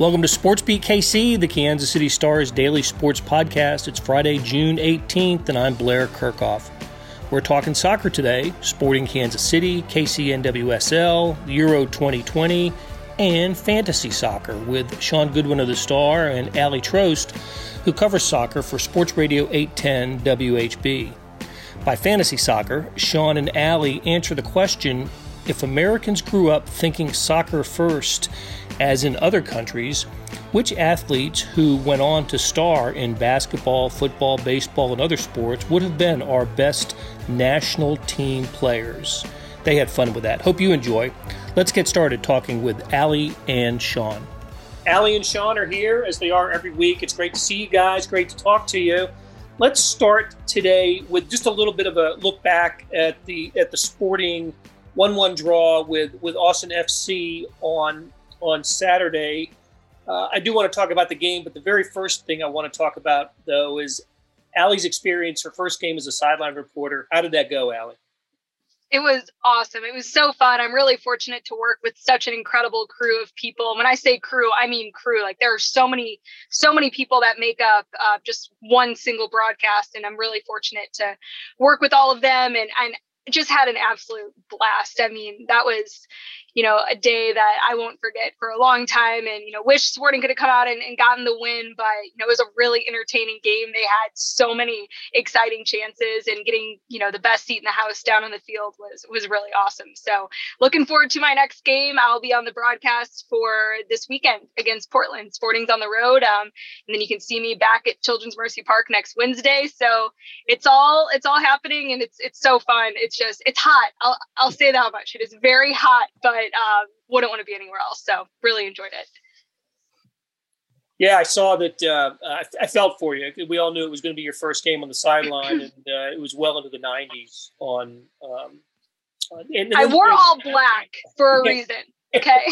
Welcome to Sports Beat KC, the Kansas City Stars daily sports podcast. It's Friday, June 18th, and I'm Blair Kerkhoff. We're talking soccer today, Sporting Kansas City, KC NWSL, Euro 2020, and fantasy soccer with Shaun Goodwin of the Star and Aly Trost, who covers soccer for Sports Radio 810 WHB. By fantasy soccer, Shaun and Aly answer the question if Americans grew up thinking soccer first as in other countries, which athletes who went on to star in basketball, football, baseball, and other sports would have been our best national team players? They had fun with that. Hope you enjoy. Let's get started talking with Aly and Shaun. Aly and Shaun are here as they are every week. It's great to see you guys, great to talk to you. Let's start today with just a little bit of a look back at the at the sporting 1-1 draw with with Austin FC on on Saturday. Uh, I do want to talk about the game, but the very first thing I want to talk about, though, is Aly's experience, her first game as a sideline reporter. How did that go, Aly? It was awesome. It was so fun. I'm really fortunate to work with such an incredible crew of people. When I say crew, I mean crew. Like there are so many, so many people that make up uh, just one single broadcast, and I'm really fortunate to work with all of them. And and just had an absolute blast. I mean, that was, you know, a day that I won't forget for a long time. And, you know, wish Sporting could have come out and, and gotten the win, but, you know, it was a really entertaining game. They had so many exciting chances and getting, you know, the best seat in the house down on the field was, was really awesome. So looking forward to my next game. I'll be on the broadcast for this weekend against Portland. Sporting's on the road. Um, and then you can see me back at Children's Mercy Park next Wednesday. So it's all, it's all happening and it's, it's so fun. It's just, it's hot. I'll, I'll say that much. It is very hot, but but um, wouldn't want to be anywhere else. So really enjoyed it. Yeah, I saw that. Uh, I, I, felt for you. We all knew it was going to be your first game on the sideline, and uh, it was well into the '90s. On, um, and, I wore all black for a reason. Okay.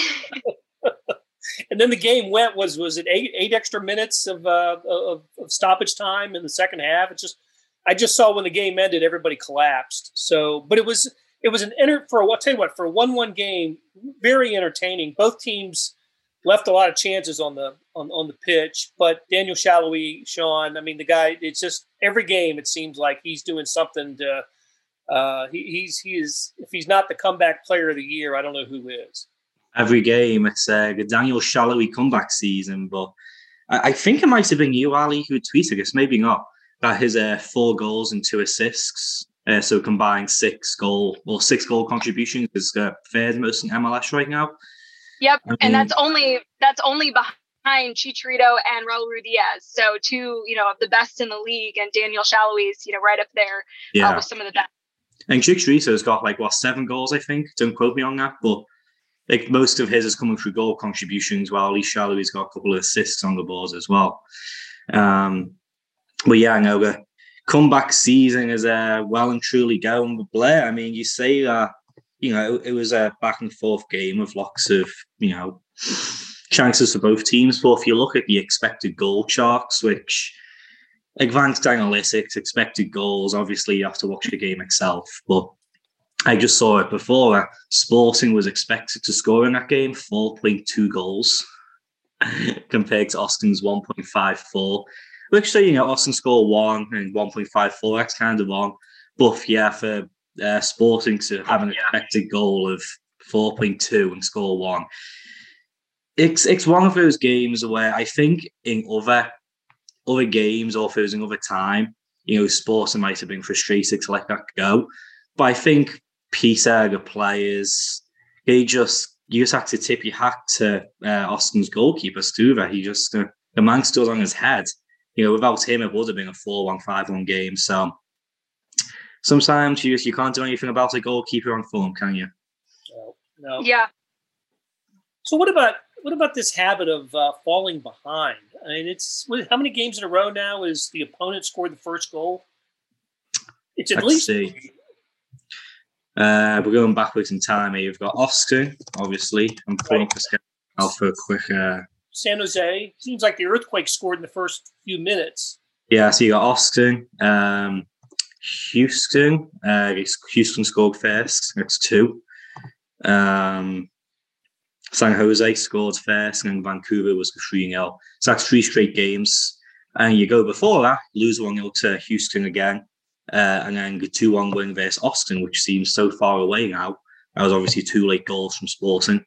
and then the game went was was it eight eight extra minutes of, uh, of, of stoppage time in the second half. It's just I just saw when the game ended, everybody collapsed. So, but it was it was an enter for what tell you what for a one-one game, very entertaining. Both teams left a lot of chances on the on, on the pitch, but Daniel Salloi, Shaun, I mean the guy. It's just every game it seems like he's doing something to. Uh, he, he's he is if he's not the comeback player of the year, I don't know who is. Every game, it's uh, Daniel Salloi comeback season, but I, I, think it might have been you, Aly, who tweeted this, maybe not. That his uh, four goals and two assists uh, so combined six goal or six goal contributions is uh, third most in MLS right now. Yep, um, and that's only that's only behind Chicharito and Raul Ruidiaz. So two, you know, of the best in the league, and Daniel Salloi's, you know, right up there uh, yeah. Uh, with some of the best. And Chicharito's got like what seven goals, I think. Don't quote me on that, but like most of his is coming through goal contributions, while Lee Salloi's got a couple of assists on the boards as well. Um, but yeah, I know comeback season is uh, well and truly going with Blair. I mean, you say that, you know, it, it was a back and forth game with lots of, you know, chances for both teams. But if you look at the expected goal charts, which advanced analytics, expected goals, obviously you have to watch the game itself. But I just saw it before. Sporting was expected to score in that game 4.2 goals compared to Austin's 1.54 which so you know Austin score one and one point five four. That's kind of on. But yeah, for uh, Sporting to have an expected goal of four point two and score one, it's it's one of those games where I think in other other games or if it was another time, you know, Sporting might have been frustrated to let that go. But I think Peter, the players, he just you just had to tip your hat to uh, Austin's goalkeeper Stuver. He just uh, the man stood on his head you know, without him, it would have been a 4 1 5 1 game. So sometimes you just you can't do anything about a goalkeeper on form, can you? No. no. Yeah. So what about what about this habit of uh, falling behind? I mean, it's how many games in a row now is the opponent scored the first goal? It's at Let's least. See. Uh, we're going backwards in time here. You've got Austin, obviously. I'm pulling right. up the for a quick uh, San Jose. Seems like the earthquake scored in the first few minutes. Yeah, so you got Austin, um, Houston. Uh, Houston scored first. That's two. Um, San Jose scored first, and then Vancouver was 3 0. So that's three straight games. And you go before that, lose 1 0 to Houston again, uh, and then the 2 1 win versus Austin, which seems so far away now. That was obviously two late goals from Sporting.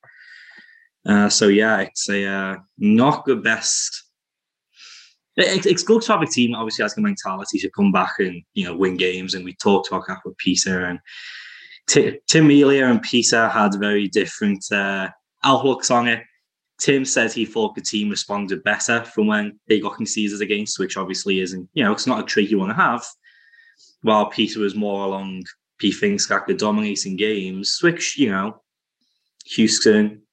Uh, so, yeah, it's a uh, not the best. It, it's good to have a team that obviously has the mentality to come back and you know win games. And we talked about that with Peter and T- Tim Melia and Peter had very different uh, outlooks on it. Tim said he thought the team responded better from when they got conceded against, which obviously isn't, you know, it's not a trait you want to have. While Peter was more along, he thinks that the dominating games, which, you know, Houston,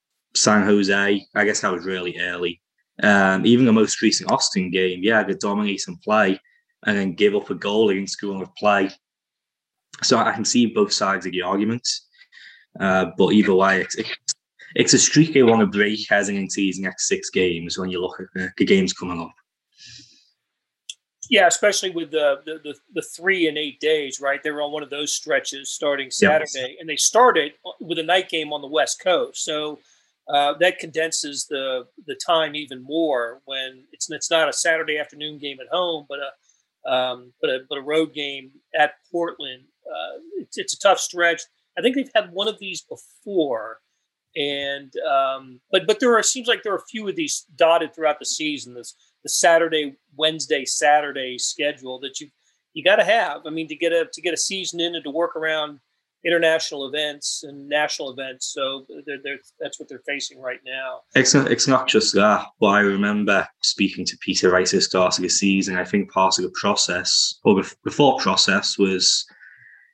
San Jose, I guess that was really early. Um, even the most recent Austin game, yeah, they the dominating play and then give up a goal against school of play. So I can see both sides of the argument. Uh, but either way, it's, it's a streak they want to break heading into these next six games when you look at the, the games coming up. Yeah, especially with the, the, the the three and eight days, right? They were on one of those stretches starting Saturday, yes. and they started with a night game on the West Coast. So uh, that condenses the the time even more when it's it's not a Saturday afternoon game at home, but a um, but a but a road game at Portland. Uh, it's, it's a tough stretch. I think they've had one of these before and um, but but there are seems like there are a few of these dotted throughout the season. This the Saturday, Wednesday, Saturday schedule that you you got to have. I mean, to get a to get a season in and to work around international events and national events. So they're, they're, that's what they're facing right now. It's not, it's not just that, but I remember speaking to Peter Rice at the start of the season. I think part of the process, or before process, was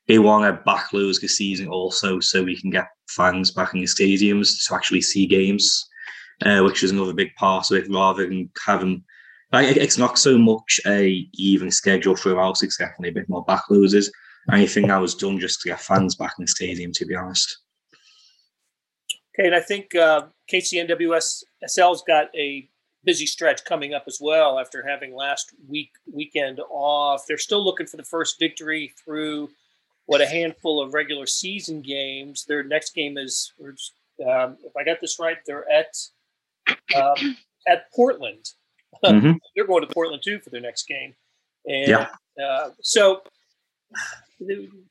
they want to backload the season also so we can get fans back in the stadiums to actually see games, uh, which is another big part of it, rather than having like it's not so much a even schedule throughout, it's definitely a bit more Anything that was done just to get fans back in the stadium, to be honest. Okay, and I think uh, KCNWSL's got a busy stretch coming up as well after having last week weekend off. They're still looking for the first victory through what a handful of regular season games. Their next game is, um, if I got this right, they're at um, at Portland. Mm-hmm. they're going to Portland too for their next game, and yeah. uh, so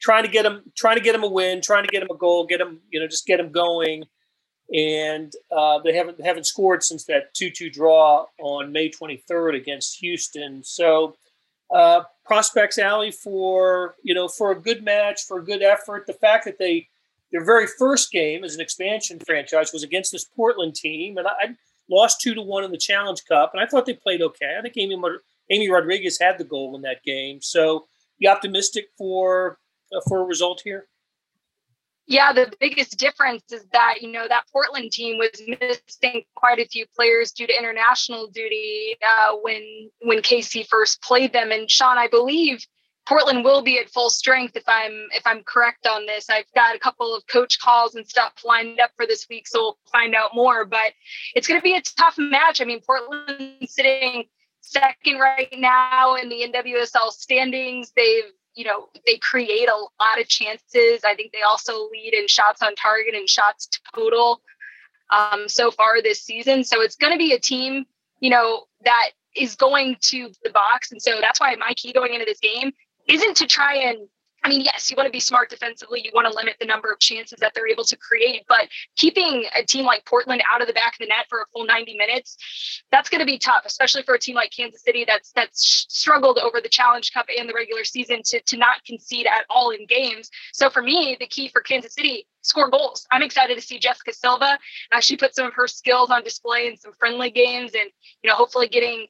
trying to get them, trying to get them a win, trying to get them a goal, get them, you know, just get them going. And uh, they haven't they haven't scored since that two two draw on May 23rd against Houston. So uh, prospects Aly for you know for a good match for a good effort the fact that they their very first game as an expansion franchise was against this portland team and i, I lost two to one in the challenge cup and i thought they played okay i think amy, amy rodriguez had the goal in that game so you optimistic for uh, for a result here yeah, the biggest difference is that, you know, that Portland team was missing quite a few players due to international duty uh, when when KC first played them. And Shaun, I believe Portland will be at full strength if I'm if I'm correct on this. I've got a couple of coach calls and stuff lined up for this week, so we'll find out more. But it's going to be a tough match. I mean, Portland sitting second right now in the NWSL standings. They've you know, they create a lot of chances. I think they also lead in shots on target and shots total um, so far this season. So it's going to be a team, you know, that is going to the box. And so that's why my key going into this game isn't to try and I mean, yes, you want to be smart defensively. You want to limit the number of chances that they're able to create, but keeping a team like Portland out of the back of the net for a full 90 minutes, that's going to be tough, especially for a team like Kansas City that's that's struggled over the Challenge Cup and the regular season to to not concede at all in games. So for me, the key for Kansas City score goals. I'm excited to see Jessica Silva she put some of her skills on display in some friendly games and you know hopefully getting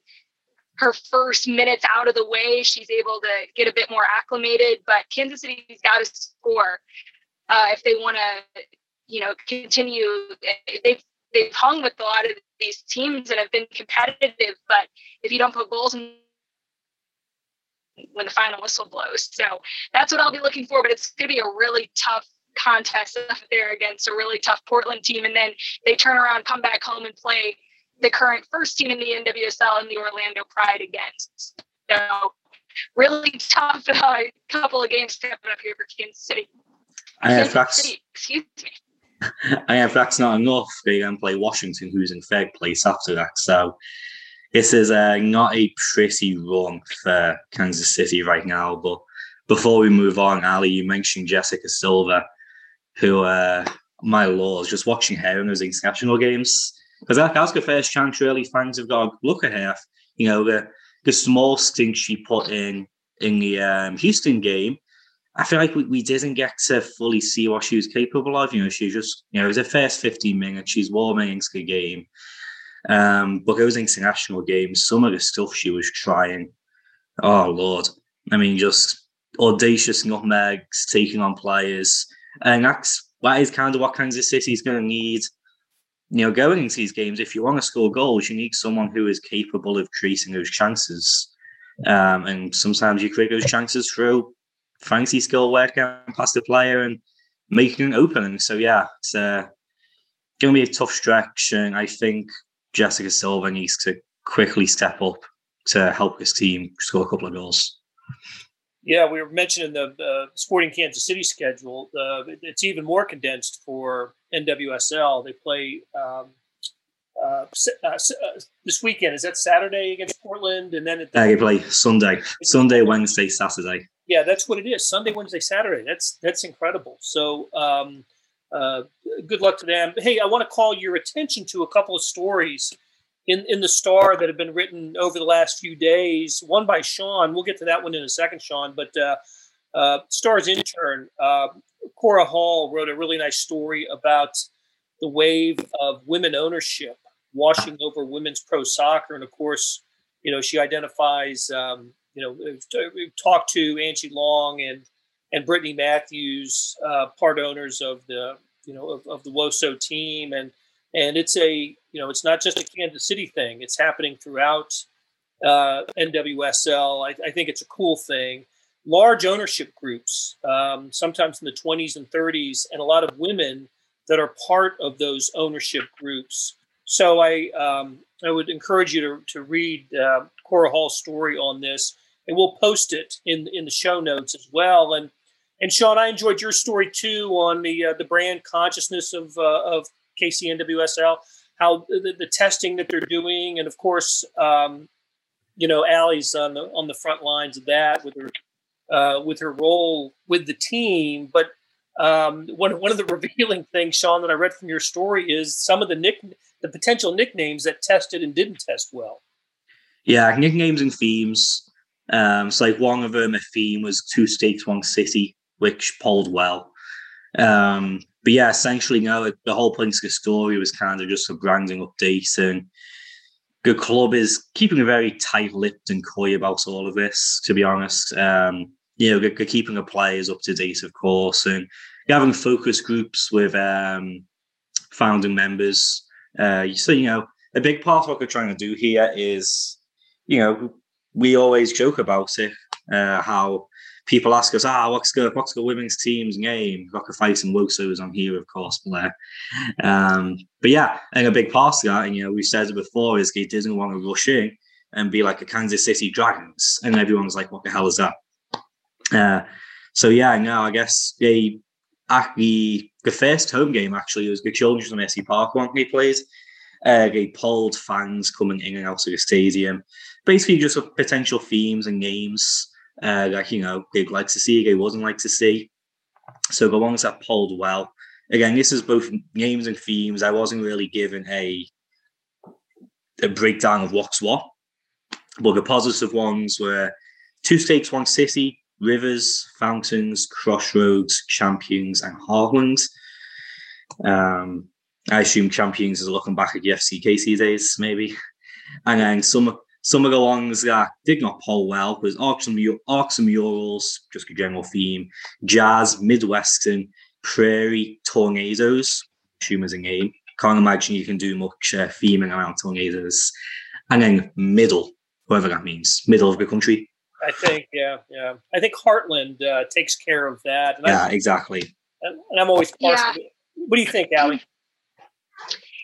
her first minutes out of the way, she's able to get a bit more acclimated. But Kansas City's got to score uh, if they want to, you know, continue. They've they've hung with a lot of these teams and have been competitive. But if you don't put goals in when the final whistle blows, so that's what I'll be looking for. But it's going to be a really tough contest up there against a really tough Portland team, and then they turn around, come back home, and play the current first team in the NWSL and the Orlando Pride against. So really tough uh, couple of games coming up here for Kansas City. Kansas City, excuse me. and if that's not enough, they then play Washington, who's in third place after that. So this is uh, not a pretty run for Kansas City right now. But before we move on, Aly, you mentioned Jessica Silva, who, uh, my lord, just watching her in those international games. Because that, that's the first chance really fans have got to look at her. You know, the, the small stint she put in in the um, Houston game I feel like we, we didn't get to fully see what she was capable of. You know, she just, you know, it was the first 15 minutes, she's warming into the game. Um, but those international games, some of the stuff she was trying, oh Lord. I mean, just audacious nutmegs, taking on players. And that's that is kind of what Kansas City is going to need. You know, going into these games, if you want to score goals, you need someone who is capable of creating those chances. Um, and sometimes you create those chances through fancy skill work and past the player and making an opening. So yeah, it's uh, going to be a tough stretch, and I think Jessica Silva needs to quickly step up to help his team score a couple of goals. Yeah, we were mentioning the uh, Sporting Kansas City schedule. Uh, it's even more condensed for NWSL. They play um, uh, uh, uh, this weekend. Is that Saturday against Portland, and then it, they play Sunday, Sunday, Wednesday, Saturday. Yeah, that's what it is. Sunday, Wednesday, Saturday. That's that's incredible. So, um, uh, good luck to them. Hey, I want to call your attention to a couple of stories in in the Star that have been written over the last few days. One by Shaun. We'll get to that one in a second, Shaun. But uh, uh, Star's intern uh, Cora Hall wrote a really nice story about the wave of women ownership washing over women's pro soccer, and of course, you know she identifies. Um, you know, we've talked to Angie Long and and Brittany Matthews, uh, part owners of the you know of, of the WOSO team, and and it's a you know it's not just a Kansas City thing; it's happening throughout uh, NWSL. I, I, think it's a cool thing. Large ownership groups, um, sometimes in the 20s and 30s, and a lot of women that are part of those ownership groups. So I um, I would encourage you to to read uh, Cora Hall's story on this and we'll post it in in the show notes as well. And and Shaun, I enjoyed your story too on the uh, the brand consciousness of uh, of KCNWSL, how the, the, testing that they're doing, and of course, um, you know, Aly's on the on the front lines of that with her uh, with her role with the team. But um, one one of the revealing things, Shaun, that I read from your story is some of the nick the potential nicknames that tested and didn't test well. Yeah, nicknames and themes. Um, so like one of them, a theme was two states, one city, which polled well. Um, but yeah, essentially, you know, the whole the story was kind of just a branding update, and the club is keeping a very tight-lipped and coy about all of this. To be honest, um, you know, they're, keeping the players up to date, of course, and having focus groups with um, founding members. Uh, so you know, a big part of what we're trying to do here is, you know, we always joke about it, uh, how people ask us, ah, what's the what's women's team's name? Rocket Fight and Wosos on here, of course, Blair. Um, but yeah, and a big part of that, and you know, we said it before, is he didn't want to rush in and be like a Kansas City Dragons, and everyone's like, what the hell is that? Uh, so yeah, now I guess they at the the first home game actually was the Children's Mercy Park one they played. Uh, they polled fans coming in and out of the stadium basically just potential themes and names uh, that you know they'd like to see, they wasn't like to see. So the ones that polled well. Again, this is both names and themes. I wasn't really given a a breakdown of what's what, but the positive ones were two stakes, one city, rivers, fountains, crossroads, champions, and heartlands. Um, I assume champions is looking back at the FCKC days, maybe. And then some some of the ones that did not poll well was Arcs and, Arcs and Murals, just a general theme, Jazz, Midwestern, Prairie, Tornadoes, assume as a name. Can't imagine you can do much uh, theming around tornadoes. And then Middle, whatever that means, middle of the country. I think, yeah, yeah. I think Heartland uh, takes care of that. And yeah, I, exactly. And, I'm always partial. Yeah. What do you think, Aly?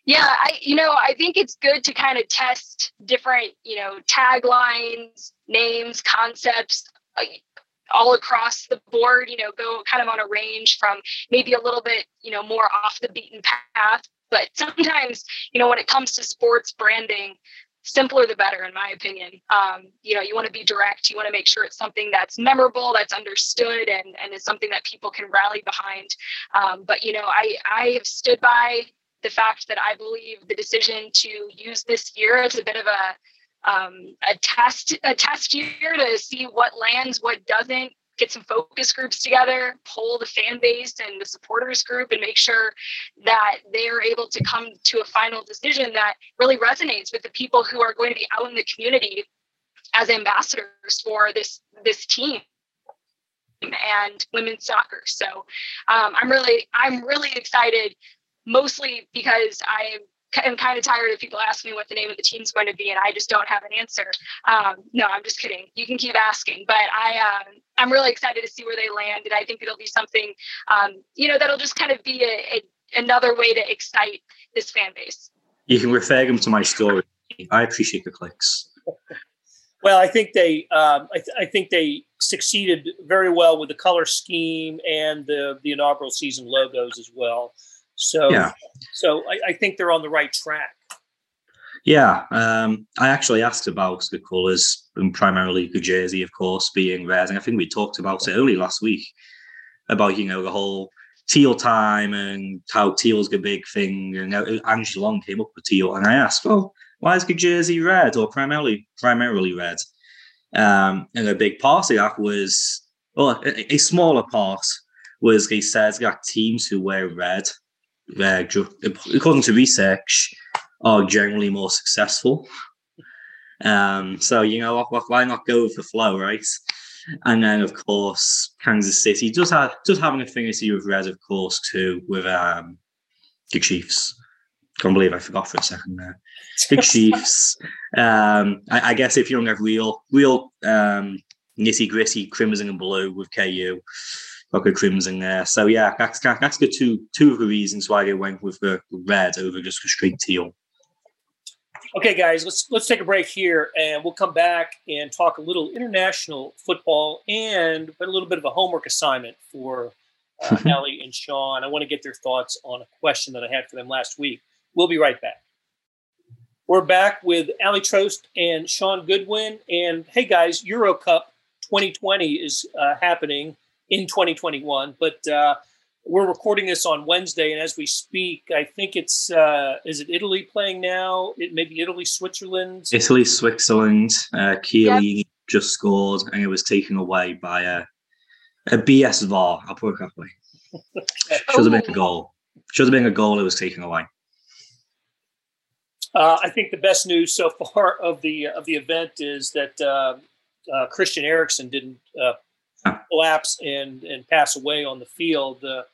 Yeah, I you know, I think it's good to kind of test different, you know, taglines, names, concepts. all across the board, you know, go kind of on a range from maybe a little bit, you know, more off the beaten path. But sometimes, you know, when it comes to sports branding, simpler the better in my opinion um, you know you want to be direct you want to make sure it's something that's memorable that's understood and and is something that people can rally behind um, but you know i i have stood by the fact that i believe the decision to use this year as a bit of a um, a test a test year to see what lands what doesn't get some focus groups together, pull the fan base and the supporters group, and make sure that they are able to come to a final decision that really resonates with the people who are going to be out in the community as ambassadors for this this team and women's soccer. So um, I'm really I'm really excited, mostly because I I'm kind of tired of people asking me what the name of the team's going to be, and I just don't have an answer. Um, no, I'm just kidding. You can keep asking, but I um, I'm really excited to see where they land, and I think it'll be something um, you know that'll just kind of be a, a, another way to excite this fan base. You can refer them to my story. I appreciate the clicks. Well, I think they, um, I, th- I, think they succeeded very well with the color scheme and the the inaugural season logos as well. So, yeah. so I, I think they're on the right track. Yeah, um, I actually asked about the colours and primarily the jersey, of course, being red. And I think we talked about it early last week about you know the whole teal time and how teal's a big thing. And Angie Long came up with teal, and I asked, "Well, why is the jersey red or primarily primarily red?" Um, and a big part of that was, well, a, a smaller part was they said that teams who wear red uh, according to research, are generally more successful. Um, so you know, why not go with the flow, right? And then, of course, Kansas City does have does have an affinity with red, of course, too, with um, the Chiefs. Can't believe I forgot for a second there. The Chiefs. Um, I, I, guess if you don't have real, real um, nitty gritty crimson and blue with KU, like crimson there. So yeah, that's that's the two two of the reasons why they went with the red over just the straight teal. Okay, guys, let's let's take a break here, and we'll come back and talk a little international football and a little bit of a homework assignment for uh, Ellie and Shaun. I want to get their thoughts on a question that I had for them last week. We'll be right back. We're back with Aly Trost and Shaun Goodwin, and hey, guys, Euro Cup 2020 is uh, happening in 2021. But uh, we're recording this on Wednesday, and as we speak, I think it's uh, is it Italy playing now? It maybe Italy, Switzerland. Italy, Switzerland. Uh, Keely yep. just scored, and it was taken away by a a BS VAR. I'll put it that way. Should have been a goal. Should have been a goal. It was taken away. Uh, I think the best news so far of the of the event is that uh, uh, Christian Eriksen didn't uh, collapse and and pass away on the field. The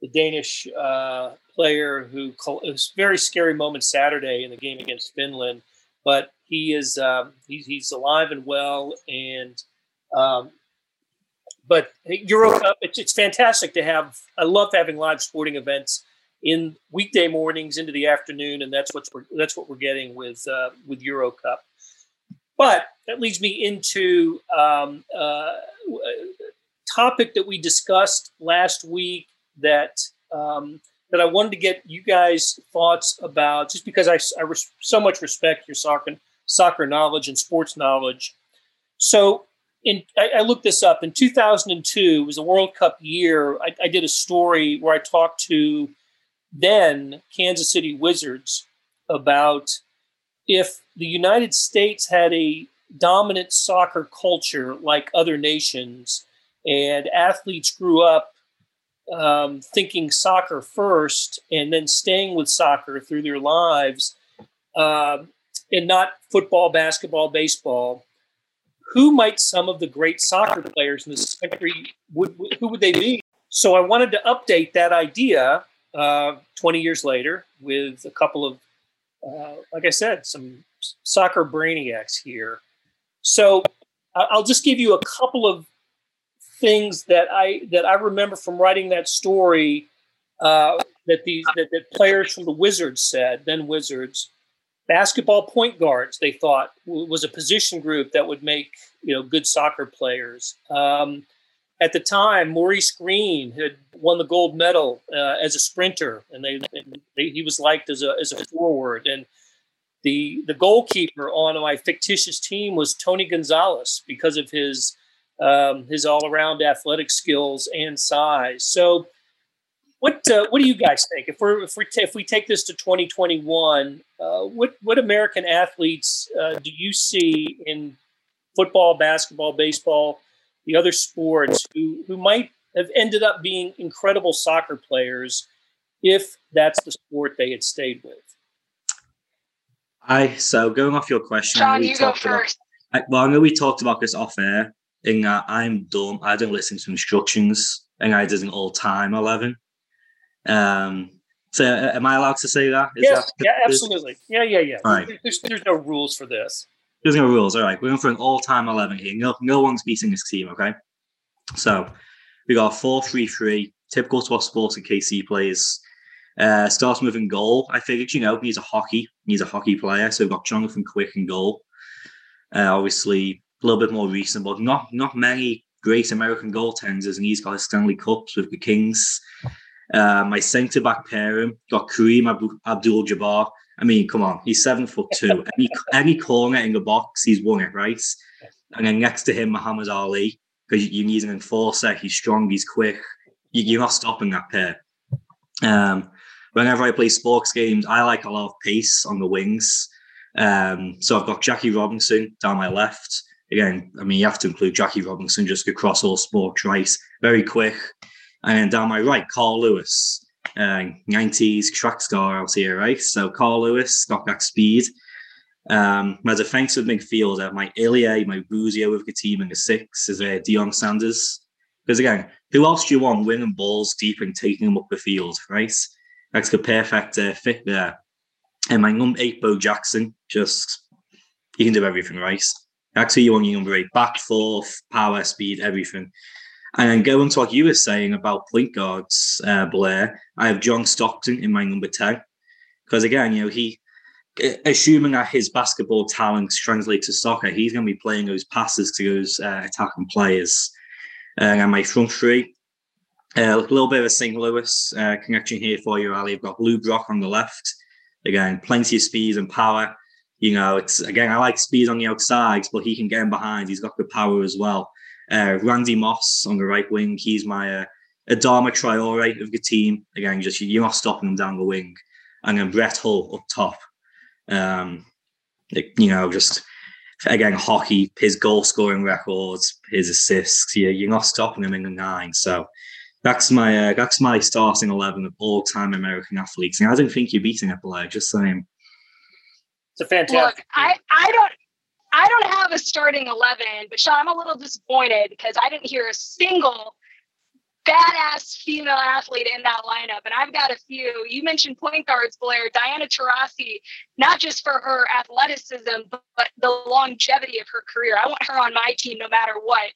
the Danish uh, player who it was a very scary moment Saturday in the game against Finland, but he is um, he's, he's alive and well and. Um, but Euro Cup, it's, it's fantastic to have. I love having live sporting events in weekday mornings into the afternoon, and that's what's that's what we're getting with uh, with Euro Cup. But that leads me into um, uh, topic that we discussed last week that um, that I wanted to get you guys' thoughts about, just because I, I res- so much respect your soccer soccer knowledge and sports knowledge. So, in I, I looked this up in 2002 was a World Cup year. I, I did a story where I talked to then Kansas City Wizards about if the United States had a dominant soccer culture like other nations, and athletes grew up um, thinking soccer first and then staying with soccer through their lives, um, and not football, basketball, baseball. Who might some of the great soccer players in this country would who would they be? So I wanted to update that idea uh, 20 years later with a couple of uh, like I said, some soccer brainiacs here. So I'll just give you a couple of things that I that I remember from writing that story uh, that these that, that players from the Wizards said, then Wizards, basketball point guards they thought was a position group that would make you know good soccer players. Um, at the time, Maurice Greene had won the gold medal uh, as a sprinter, and they, they, he was liked as a as a forward. And the the goalkeeper on my fictitious team was Tony Gonzalez because of his um, his all around athletic skills and size. So, what uh, what do you guys think? If we're if we t- if we take this to 2021, uh, what what American athletes uh, do you see in football, basketball, baseball? the other sports who, who might have ended up being incredible soccer players if that's the sport they had stayed with? I so going off your question, John, you go first. About, I, well, I know we talked about this off air. In that I'm dumb. I don't listen to instructions, and I did an all time eleven. Um, so uh, am I allowed to say that? Is yes, that, yeah, absolutely. Yeah, yeah, yeah. Right. There's, there's no rules for this. There's no rules. All right, we're going for an all-time eleven here. No, no one's beating this team. Okay, so we got four three three, typical to our sports and KC players. Uh, starts moving goal. I figured, you know, he's a hockey, he's a hockey player. So we've got Jonathan Quick in goal. Uh, obviously, a little bit more recent, but not not many great American goaltenders, and he's got his Stanley Cups with the Kings. Uh, my centre back pairing got Kareem Abdul Jabbar I mean, come on, he's seven foot two. any any corner in the box, he's won it, right? And then next to him, Muhammad Ali, because you need an enforcer. He's strong, he's quick. You, are not stopping that pair. Um, whenever I play sports games, I like a lot of pace on the wings. Um, so I've got Jackie Robinson down my left. Again, I mean, you have to include Jackie Robinson just across all sports, right? Very quick. And then down my right, Carl Lewis uh, 90s track star out here, right? So Carl Lewis got that speed. Um, my defensive midfielder, my Ilie, my Buzio with the team in the six is uh, Deion Sanders. Because again, who else do you want winning balls deep and taking them up the field, right? That's the perfect uh, fit there. And my number eight, Bo Jackson, just he can do everything, right? Actually, you want your number eight. Back, forth, power, speed, everything. And then going to what you were saying about point guards, uh, Blair, I have John Stockton in my number 10. Because again, you know, he, assuming that his basketball talents translate to soccer, he's going to be playing those passes to those uh, attacking players. And my front three, a little bit of a St. Louis uh, connection here for you, Aly. You've got Lou Brock on the left. Again, plenty of speed and power. You know, it's again, I like speed on the outsides, but he can get in behind. He's got good power as well. Uh, Randy Moss on the right wing. He's my uh, Adama Traore of the team. Again, just you're not stopping him down the wing. And then Brett Hull up top. Um, you know, just again, hockey, his goal scoring records, his assists. Yeah, you're not stopping him in the nine. So that's my uh, that's my starting eleven of all time American athletes. And I don't think you're beating it, Blair. Just saying. It's a fantastic. Look, I, I don't I don't have a starting 11, but Shaun, I'm a little disappointed because I didn't hear a single badass female athlete in that lineup. And I've got a few. You mentioned point guards, Blair, Diana Taurasi, not just for her athleticism, but the longevity of her career. I want her on my team no matter what.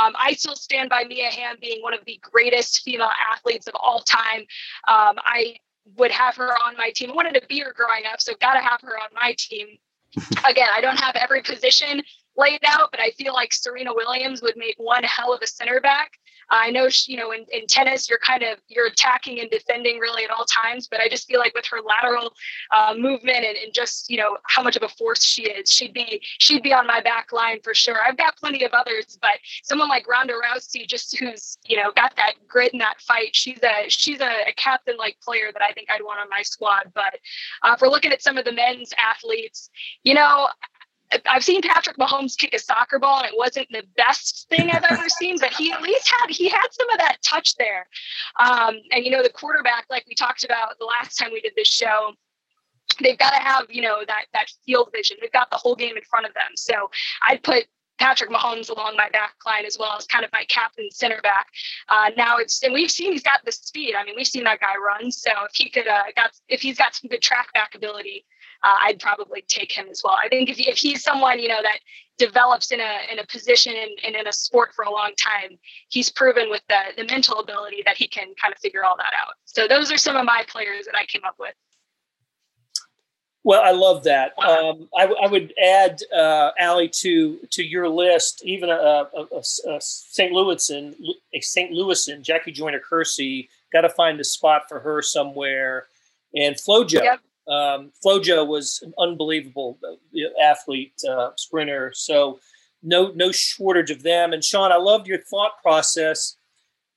Um, I still stand by Mia Hamm being one of the greatest female athletes of all time. Um, I would have her on my team. I wanted to be her growing up, so got to have her on my team. Again, I don't have every position laid out, but I feel like Serena Williams would make one hell of a center back. I know, she, you know, in, in tennis, you're kind of you're attacking and defending really at all times, but I just feel like with her lateral uh, movement and, and just you know how much of a force she is, she'd be she'd be on my back line for sure. I've got plenty of others, but someone like Ronda Rousey, just who's you know got that grit in that fight, she's a she's a, a captain like player that I think I'd want on my squad. But uh, if we're looking at some of the men's athletes, you know, I've seen Patrick Mahomes kick a soccer ball, and it wasn't the best thing I've ever seen, but he at least had he had some of that touch there. Um, and you know, the quarterback, like we talked about the last time we did this show, they've got to have you know that that field vision. They've got the whole game in front of them. So I'd put Patrick Mahomes along my back line as well as kind of my captain center back. Uh, now it's and we've seen he's got the speed. I mean, we've seen that guy run. So if he could uh, got if he's got some good track back ability, uh, I'd probably take him as well. I think if, if he's someone you know that develops in a in a position and, and in a sport for a long time, he's proven with the the mental ability that he can kind of figure all that out. So those are some of my players that I came up with. Well, I love that. Um, I, I, would add uh, Aly to to your list, even a, a, a, a St. Louisan, a St. Louisan, Jackie Joyner Kersee. Got to find a spot for her somewhere. And Flojo, yep. Um, Flojo was an unbelievable uh, athlete, uh, sprinter. So no no shortage of them. And Shaun, I loved your thought process.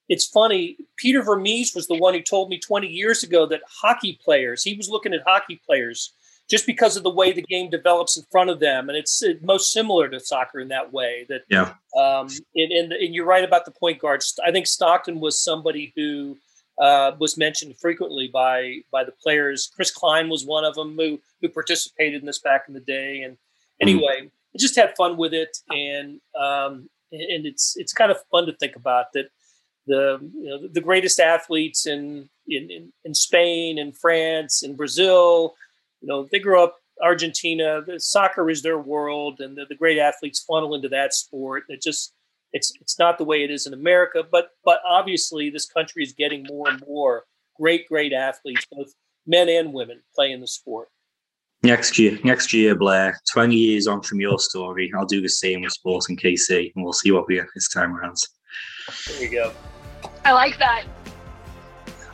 It's funny. Peter Vermes was the one who told me 20 years ago that hockey players. He was looking at hockey players just because of the way the game develops in front of them, and it's most similar to soccer in that way. That yeah, um, and, and, and you're right about the point guards. I think Stockton was somebody who uh, was mentioned frequently by by the players. Chris Klein was one of them who who participated in this back in the day. And anyway, mm. I just had fun with it, and um, and it's it's kind of fun to think about that the you know, the greatest athletes in, in in Spain and France and Brazil you know, they grew up Argentina. The soccer is their world, and the, the great athletes funnel into that sport. It just it's it's not the way it is in America, but but obviously this country is getting more and more great great athletes, both men and women, playing the sport. Next year, next year, Blair, 20 years on from your story, I'll do the same with Sporting KC, and we'll see what we get this time around. There you go. I like that.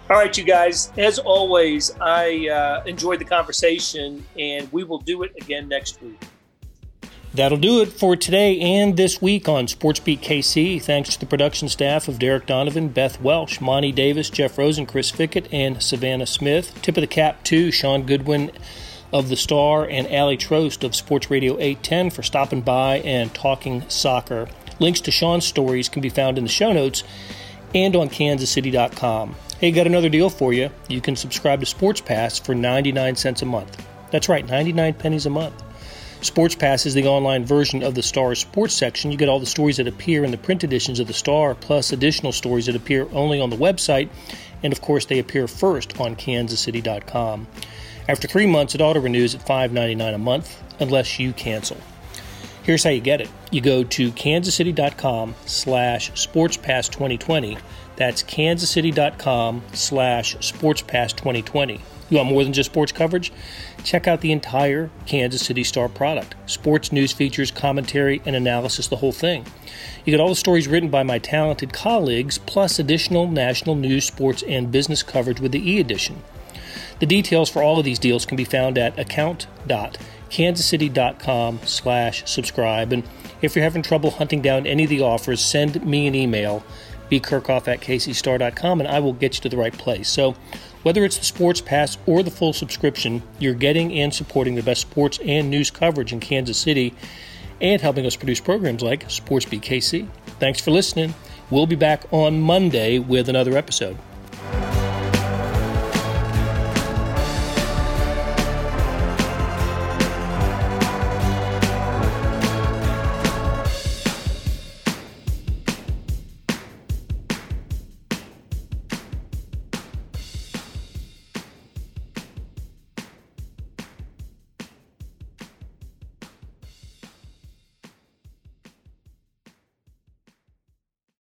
All right, you guys. As always, I uh, enjoyed the conversation, and we will do it again next week. That'll do it for today and this week on SportsBeat KC. Thanks to the production staff of Derek Donovan, Beth Welsh, Monty Davis, Jeff Rosen, Chris Fickett, and Savannah Smith. Tip of the cap to Shaun Goodwin of The Star and Aly Trost of Sports Radio 810 for stopping by and talking soccer. Links to Shaun's stories can be found in the show notes and on kansascity.com. Hey, got another deal for you. You can subscribe to Sports Pass for 99 cents a month. That's right, 99 pennies a month. Sports Pass is the online version of the Star sports section. You get all the stories that appear in the print editions of the Star, plus additional stories that appear only on the website, and of course, they appear first on kansascity.com. After three months, it auto renews at $5.99 a month, unless you cancel. Here's how you get it. You go to kansascity.com slash sportspass2020 that's kansascity.com slash sportspass2020. You want more than just sports coverage? Check out the entire Kansas City Star product. Sports news features, commentary, and analysis, the whole thing. You get all the stories written by my talented colleagues, plus additional national news, sports, and business coverage with the e-edition. The details for all of these deals can be found at account.kansascity.com slash subscribe. And if you're having trouble hunting down any of the offers, send me an email bkerkhoff at kcstar.com, and I will get you to the right place. So, whether it's the Sports Pass or the full subscription, you're getting and supporting the best sports and news coverage in Kansas City and helping us produce programs like SportsBeat KC. Thanks for listening. We'll be back on Monday with another episode.